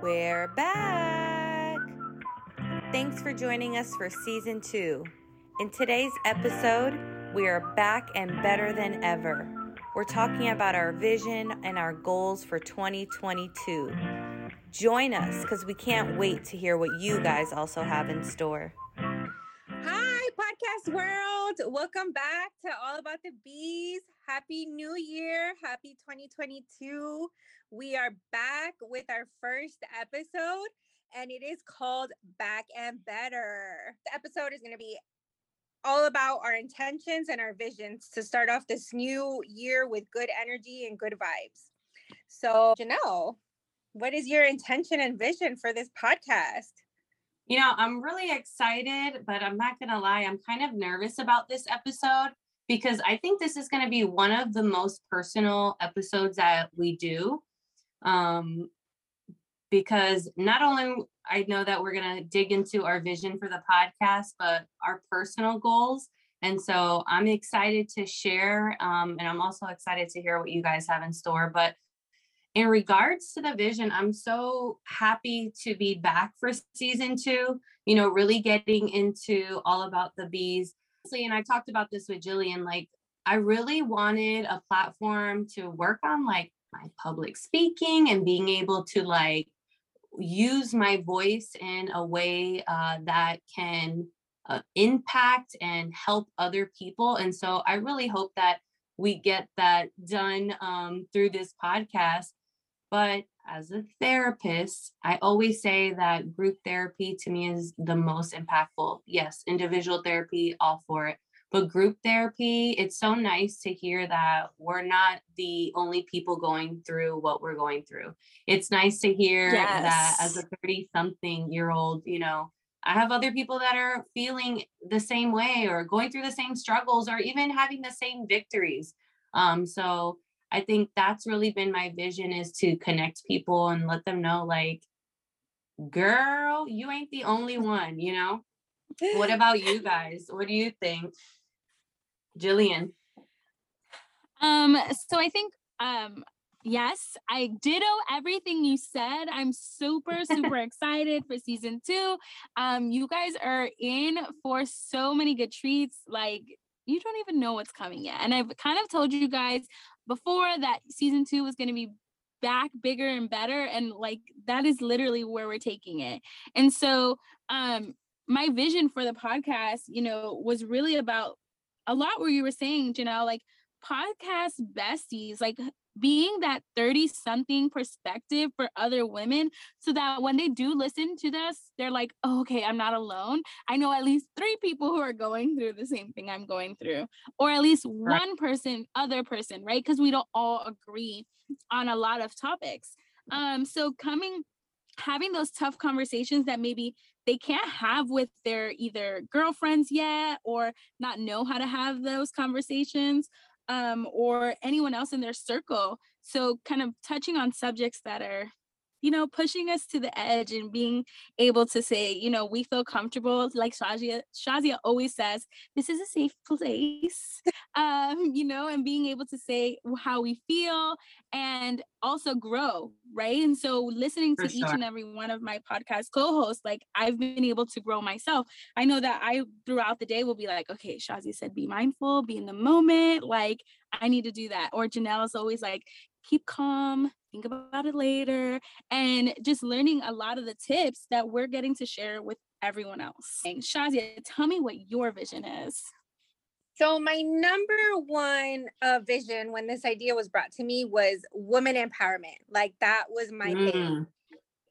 We're back. Thanks for joining us for season two. In today's episode, we are back and better than ever. We're talking about our vision and our goals for 2022. Join us because we can't wait to hear what you guys also have in store. Podcast mm-hmm. world. Welcome back to All About the Bees. Happy New Year. Happy 2022. We are back with our first episode, and it is called Back and Better. The episode is going to be all about our intentions and our visions to start off this new year with good energy and good vibes. So, Janelle, what is your intention and vision for this podcast? You know, I'm really excited, but I'm not going to lie, I'm kind of nervous about this episode because I think this is going to be one of the most personal episodes that we do. Um, because not only I know that we're going to dig into our vision for the podcast, but our personal goals. And so I'm excited to share. Um, and I'm also excited to hear what you guys have in store. But in regards to the vision, I'm so happy to be back for season two, you know, really getting into all about the bees. And I talked about this with Jillian, like, I really wanted a platform to work on like my public speaking and being able to like use my voice in a way uh, that can uh, impact and help other people. And so I really hope that we get that done um, through this podcast. But as a therapist, I always say that group therapy to me is the most impactful. Yes, individual therapy, all for it. But group therapy, it's so nice to hear that we're not the only people going through what we're going through. It's nice to hear yes. that as a 30 something year old, you know, I have other people that are feeling the same way or going through the same struggles or even having the same victories. Um, so I think that's really been my vision is to connect people and let them know like, girl, you ain't the only one, you know? what about you guys? What do you think? Jillian. Um, so I think um yes, I ditto everything you said. I'm super, super excited for season two. Um, you guys are in for so many good treats. Like you don't even know what's coming yet. And I've kind of told you guys before that season two was going to be back bigger and better and like that is literally where we're taking it. And so um my vision for the podcast you know was really about a lot where you were saying janelle like podcast besties like being that 30 something perspective for other women so that when they do listen to this they're like oh, okay i'm not alone. I know at least three people who are going through the same thing i'm going through or at least one person other person right? Because we don't all agree on a lot of topics. Um so coming having those tough conversations that maybe they can't have with their either girlfriends yet or not know how to have those conversations um, or anyone else in their circle. So, kind of touching on subjects that are you know, pushing us to the edge and being able to say, you know, we feel comfortable. Like Shazia, Shazia always says, this is a safe place, um, you know, and being able to say how we feel and also grow, right? And so listening to each and every one of my podcast co-hosts, like I've been able to grow myself. I know that I throughout the day will be like, okay, Shazia said, be mindful, be in the moment. Like I need to do that. Or Janelle is always like, keep calm, think about it later, and just learning a lot of the tips that we're getting to share with everyone else. And Shazia, tell me what your vision is. So my number one uh, vision when this idea was brought to me was woman empowerment. Like that was my mm. thing.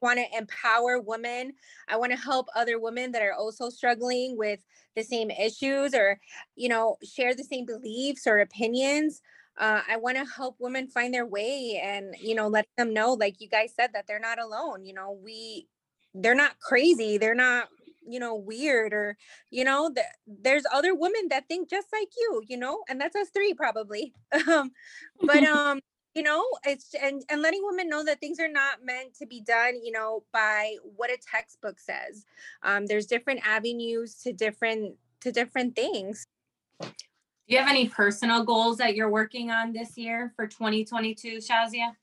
Want to empower women. I want to help other women that are also struggling with the same issues or, you know, share the same beliefs or opinions uh, I want to help women find their way and, you know, let them know, like you guys said, that they're not alone. You know, we, they're not crazy. They're not, you know, weird or, you know, th- there's other women that think just like you, you know, and that's us three probably. um, but, um, you know it's and and letting women know that things are not meant to be done you know by what a textbook says um there's different avenues to different to different things do you have any personal goals that you're working on this year for 2022, Shazia?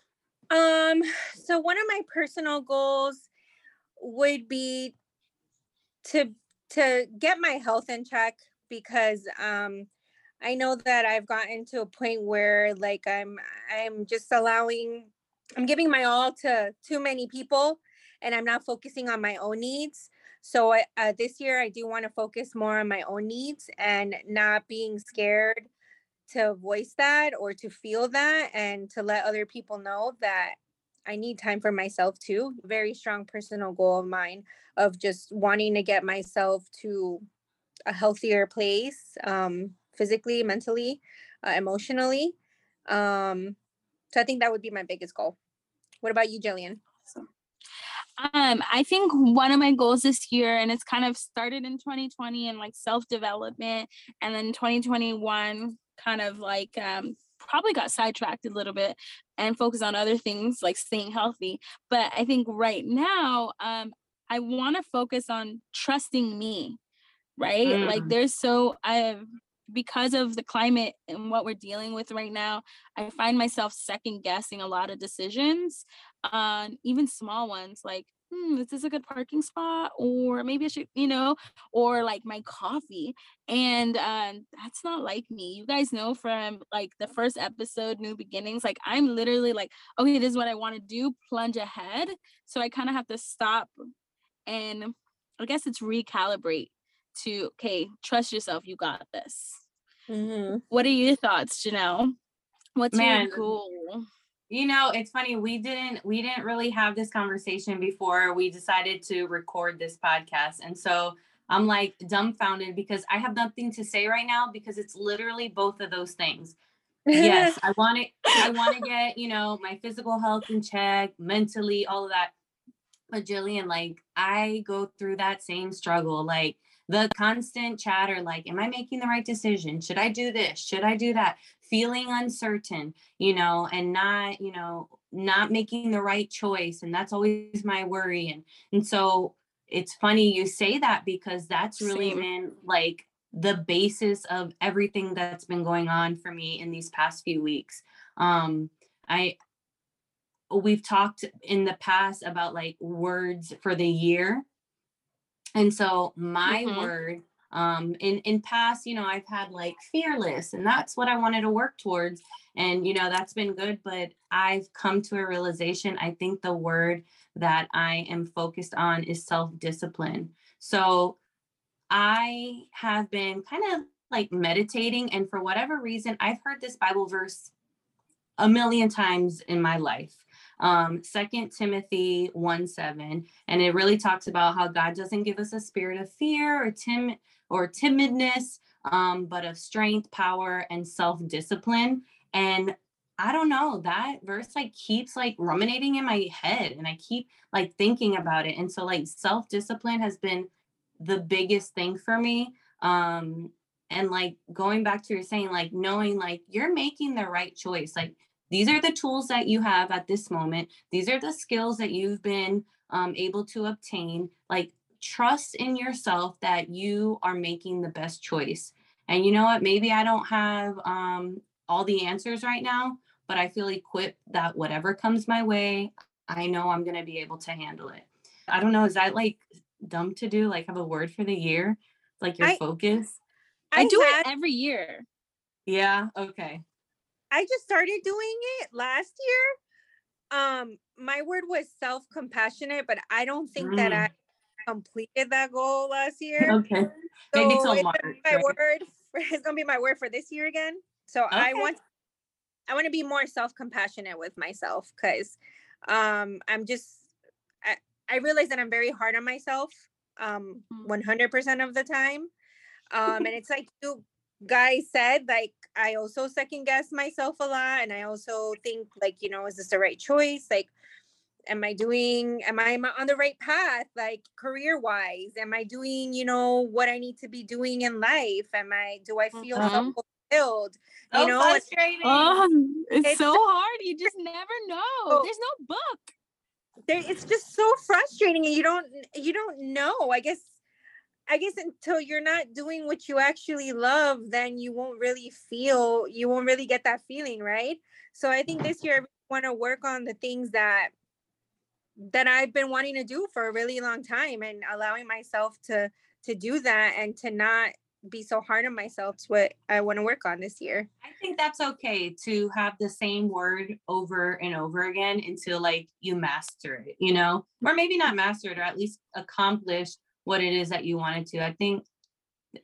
Um, so one of my personal goals would be to to get my health in check because um I know that I've gotten to a point where like I'm I'm just allowing I'm giving my all to too many people and I'm not focusing on my own needs. So uh, this year I do want to focus more on my own needs and not being scared to voice that or to feel that and to let other people know that I need time for myself too. Very strong personal goal of mine of just wanting to get myself to a healthier place um, physically, mentally, uh, emotionally. Um, so I think that would be my biggest goal. What about you, Jillian? Um, I think one of my goals this year, and it's kind of started in 2020 and like self development, and then 2021 kind of like um, probably got sidetracked a little bit and focused on other things like staying healthy. But I think right now, um, I want to focus on trusting me, right? Mm. Like there's so I've because of the climate and what we're dealing with right now, I find myself second guessing a lot of decisions, uh, even small ones like hmm, is this a good parking spot? Or maybe I should, you know, or like my coffee. And um, that's not like me. You guys know from like the first episode, New Beginnings, like I'm literally like, okay, this is what I want to do, plunge ahead. So I kind of have to stop and I guess it's recalibrate to, okay, trust yourself, you got this. Mm-hmm. What are your thoughts, Janelle? What's Man, your goal? You know, it's funny. We didn't we didn't really have this conversation before we decided to record this podcast. And so I'm like dumbfounded because I have nothing to say right now because it's literally both of those things. yes, I want to I want to get, you know, my physical health in check, mentally, all of that. But Jillian, like I go through that same struggle. Like the constant chatter like am i making the right decision? Should i do this? Should i do that? Feeling uncertain you know and not you know not making the right choice and that's always my worry and and so it's funny you say that because that's really Same. been like the basis of everything that's been going on for me in these past few weeks. Um i we've talked in the past about like words for the year and so my mm-hmm. word um in in past, you know, I've had like fearless and that's what I wanted to work towards and you know, that's been good, but I've come to a realization I think the word that I am focused on is self-discipline. So I have been kind of like meditating and for whatever reason I've heard this Bible verse a million times in my life um, Second Timothy 1 7. And it really talks about how God doesn't give us a spirit of fear or tim or timidness, um, but of strength, power, and self-discipline. And I don't know, that verse like keeps like ruminating in my head and I keep like thinking about it. And so like self-discipline has been the biggest thing for me. Um, and like going back to your saying, like knowing like you're making the right choice. Like these are the tools that you have at this moment. These are the skills that you've been um, able to obtain. Like, trust in yourself that you are making the best choice. And you know what? Maybe I don't have um, all the answers right now, but I feel equipped that whatever comes my way, I know I'm going to be able to handle it. I don't know. Is that like dumb to do? Like, have a word for the year? Like your I, focus? I, I do had, it every year. Yeah. Okay. I just started doing it last year. Um, my word was self-compassionate, but I don't think mm. that I completed that goal last year. Okay. So Maybe till March. My right? word for, it's gonna be my word for this year again. So okay. I want I want to be more self-compassionate with myself because um I'm just I, I realize that I'm very hard on myself um 100% mm. of the time. Um and it's like you guy said like i also second guess myself a lot and i also think like you know is this the right choice? Like am i doing am i on the right path like career wise am i doing you know what i need to be doing in life? Am i do i feel uh-huh. fulfilled you oh, know frustrating. Oh, it's, it's so hard you just never know. Oh, there's no book. There, it's just so frustrating and you don't you don't know. I guess I guess until you're not doing what you actually love, then you won't really feel, you won't really get that feeling, right? So I think this year I want to work on the things that that I've been wanting to do for a really long time and allowing myself to to do that and to not be so hard on myself to what I want to work on this year. I think that's okay to have the same word over and over again until like you master it, you know, or maybe not master it or at least accomplish what it is that you wanted to. I think,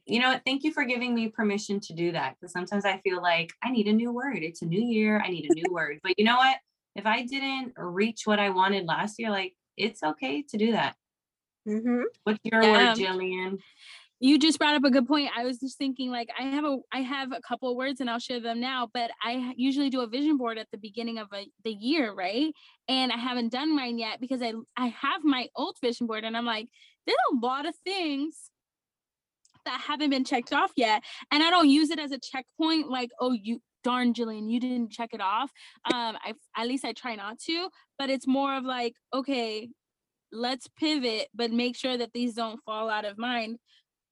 you know, thank you for giving me permission to do that because sometimes I feel like I need a new word. It's a new year. I need a new word. But you know what? If I didn't reach what I wanted last year, like it's okay to do that. Mm-hmm. What's your yeah. word, Jillian? you just brought up a good point. I was just thinking like I have a I have a couple of words and I'll share them now, but I usually do a vision board at the beginning of a, the year, right? And I haven't done mine yet because I I have my old vision board and I'm like there's a lot of things that haven't been checked off yet and I don't use it as a checkpoint like oh you darn Jillian you didn't check it off. Um I at least I try not to, but it's more of like okay, let's pivot but make sure that these don't fall out of mind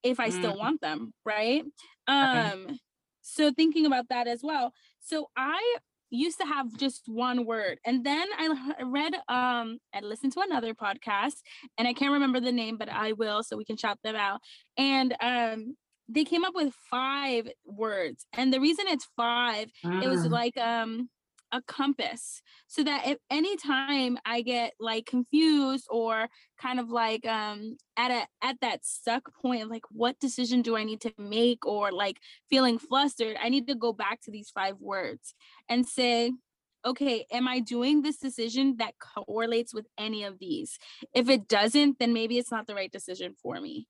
if I still mm. want them, right? Um okay. so thinking about that as well. So I used to have just one word and then I read um I listened to another podcast and I can't remember the name but I will so we can shout them out. And um they came up with five words and the reason it's five mm. it was mm. like um a compass so that if any time I get like confused or kind of like um at a at that stuck point of like what decision do I need to make or like feeling flustered, I need to go back to these five words and say, okay, am I doing this decision that correlates with any of these? If it doesn't, then maybe it's not the right decision for me.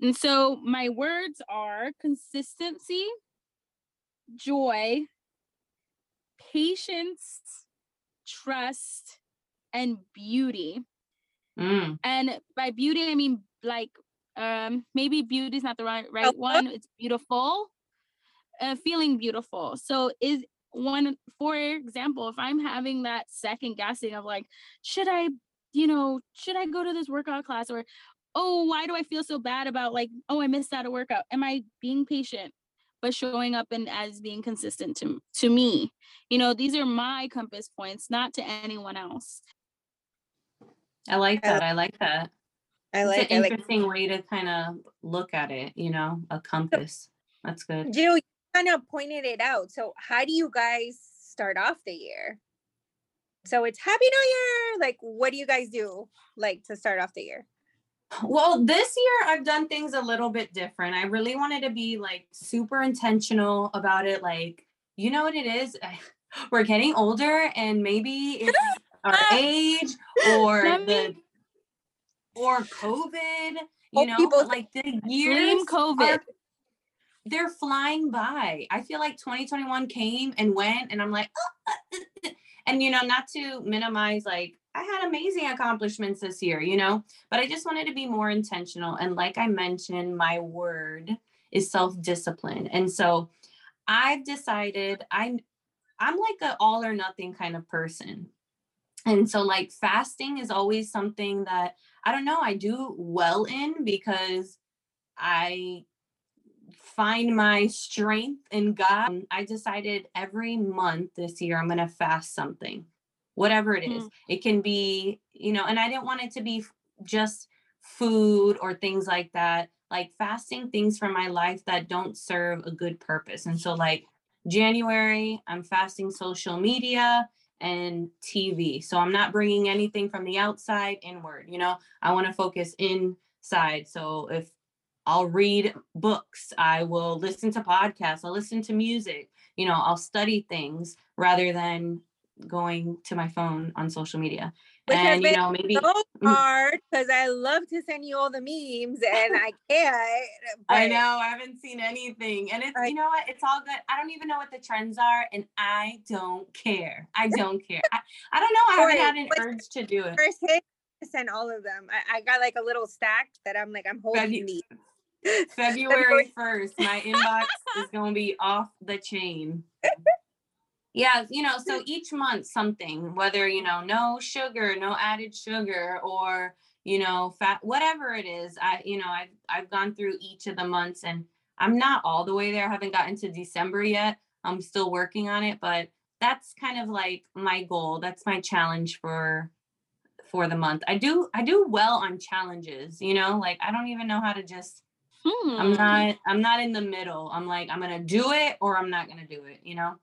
And so my words are consistency, joy, patience, trust, and beauty. Mm. And by beauty, I mean like um maybe beauty is not the right right one. It's beautiful, uh, feeling beautiful. So is one for example, if I'm having that second guessing of like, should I, you know, should I go to this workout class or oh, why do I feel so bad about like, oh, I missed out a workout? Am I being patient? But showing up and as being consistent to to me. You know these are my compass points not to anyone else. I like that i like that. I like it's an interesting like- way to kind of look at it you know a compass. That's good. Jill you kind of pointed it out. So how do you guys start off the year? So it's happy new year! Like what do you guys do like to start off the year well, this year I've done things a little bit different. I really wanted to be like super intentional about it. Like, you know what it is? We're getting older and maybe it's our age or the or COVID, you know, people like the years COVID. Are, they're flying by. I feel like 2021 came and went and I'm like, oh, and you know, not to minimize like I had amazing accomplishments this year, you know, but I just wanted to be more intentional. And like I mentioned, my word is self-discipline. And so I've decided I'm I'm like an all or nothing kind of person. And so like fasting is always something that I don't know, I do well in because I find my strength in God. I decided every month this year I'm going to fast something whatever it is. Mm. It can be, you know, and I didn't want it to be just food or things like that, like fasting things from my life that don't serve a good purpose. And so, like January, I'm fasting social media and TV. So I'm not bringing anything from the outside inward, you know, I want to focus inside. So if I'll read books, I will listen to podcasts, I'll listen to music, you know, I'll study things rather than going to my phone on social media. Which and you know, maybe so mm. hard because I love to send you all the memes and I can't. I know I haven't seen anything, and it's you know what? It's all good. I don't even know what the trends are, and I don't care. I don't care. I, I don't know. I haven't had an urge to do it. First hit, send all of them. I, I, got like a little stack that I'm like I'm holding these. February first, my inbox is gonna be off the chain. Yeah, you know, so each month something, whether, you know, no sugar, no added sugar or, you know, fat, whatever it is. I, you know, I've I've gone through each of the months and I'm not all the way there. I haven't gotten to December yet. I'm still working on it, but that's kind of like my goal. That's my challenge for for the month. I do I do well on challenges, you know, like I don't even know how to just hmm. I'm not I'm not in the middle. I'm like I'm gonna do it or I'm not gonna do it, you know.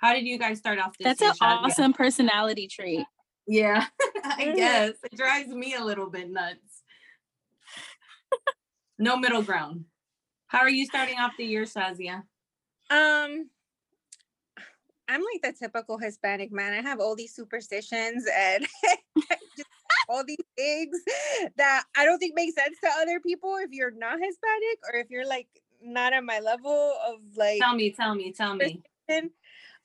How did you guys start off this? That's an awesome personality trait. Yeah, I guess it drives me a little bit nuts. no middle ground. How are you starting off the year, Shazia? Um, I'm like the typical Hispanic man. I have all these superstitions and all these things that I don't think make sense to other people if you're not Hispanic or if you're like not at my level of like tell me, tell me, tell me.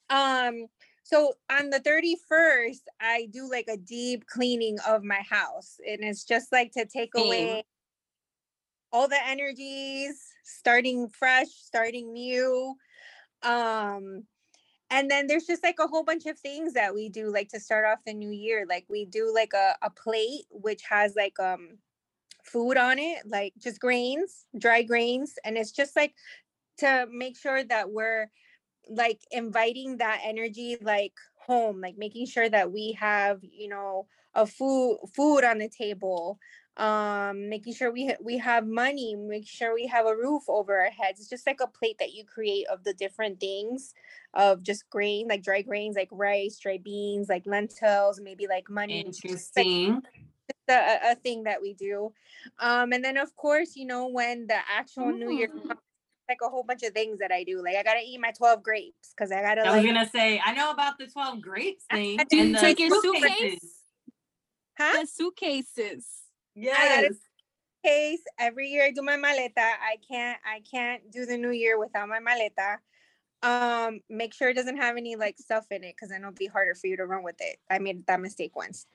Um so on the 31st, I do like a deep cleaning of my house. And it's just like to take away all the energies, starting fresh, starting new. Um, and then there's just like a whole bunch of things that we do like to start off the new year like we do like a, a plate which has like um food on it like just grains dry grains and it's just like to make sure that we're like inviting that energy like home like making sure that we have you know a food food on the table um making sure we ha- we have money make sure we have a roof over our heads. It's just like a plate that you create of the different things of just grain like dry grains like rice dry beans like lentils maybe like money. Interesting. a, a, thing that we do. Um and then of course you know when the actual Ooh. new year comes like a whole bunch of things that I do. Like I gotta eat my 12 grapes because I gotta I was gonna say I know about the 12 grapes thing. Do you take your suitcase? Huh? The suitcases. Yes. Case every year I do my maleta. I can't I can't do the new year without my maleta. Um, make sure it doesn't have any like stuff in it because then it'll be harder for you to run with it. I made that mistake once.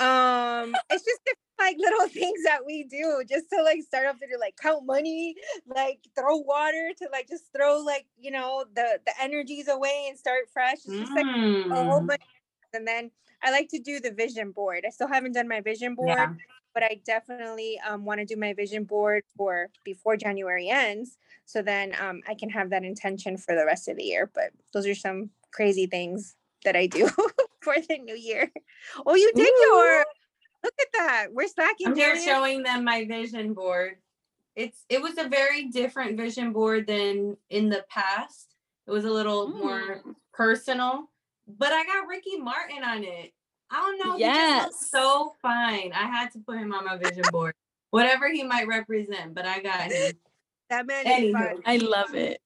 Um, it's just like little things that we do just to like start off to do like count money, like throw water to like just throw like you know the the energies away and start fresh. It's just like mm. a whole mm. bunch. And then I like to do the vision board. I still haven't done my vision board. Yeah but I definitely um, want to do my vision board for before January ends. So then um, I can have that intention for the rest of the year. But those are some crazy things that I do for the new year. Oh, you did Ooh. your look at that. We're slacking. I'm here showing them my vision board. It's it was a very different vision board than in the past. It was a little mm. more personal, but I got Ricky Martin on it. I don't know. Yes. so fine. I had to put him on my vision board. Whatever he might represent, but I got him. That man is fun. I love it.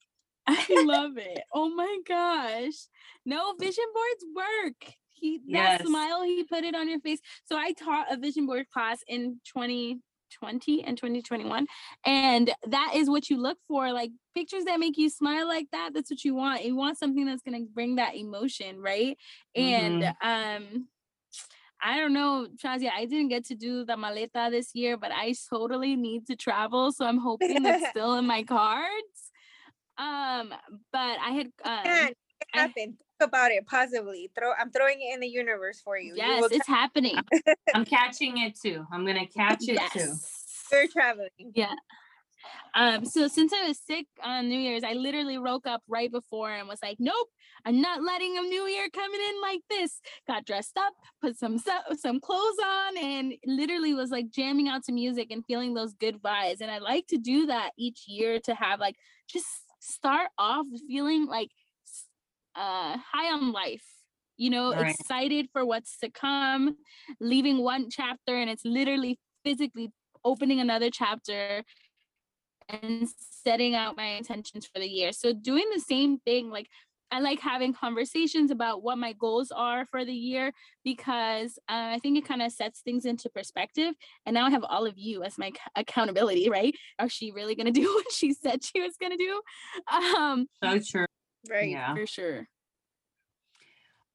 I love it. Oh my gosh. No, vision boards work. He that yes. smile, he put it on your face. So I taught a vision board class in 2020 and 2021. And that is what you look for. Like pictures that make you smile like that. That's what you want. You want something that's gonna bring that emotion, right? And mm-hmm. um I don't know, Shazia, I didn't get to do the maleta this year, but I totally need to travel. So I'm hoping it's still in my cards. Um, but I had um, can happen. Talk about it positively. Throw I'm throwing it in the universe for you. Yes, you it's happening. I'm catching it too. I'm gonna catch it yes. too. You're traveling. Yeah. Um, so since I was sick on New Year's, I literally woke up right before and was like, nope, I'm not letting a new year coming in like this. Got dressed up, put some some clothes on, and literally was like jamming out to music and feeling those good vibes. And I like to do that each year to have like just start off feeling like uh high on life you know right. excited for what's to come leaving one chapter and it's literally physically opening another chapter and setting out my intentions for the year. So doing the same thing, like I like having conversations about what my goals are for the year because uh, I think it kind of sets things into perspective. And now I have all of you as my accountability, right? Are she really going to do what she said she was going to do? Um, so true. Right. Yeah. For sure.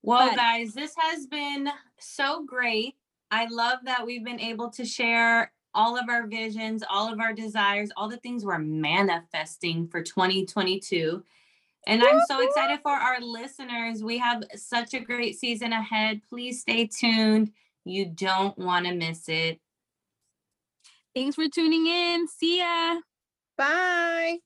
Well, but, guys, this has been so great. I love that we've been able to share all of our visions, all of our desires, all the things we're manifesting for 2022. And I'm so excited for our listeners. We have such a great season ahead. Please stay tuned. You don't want to miss it. Thanks for tuning in. See ya. Bye.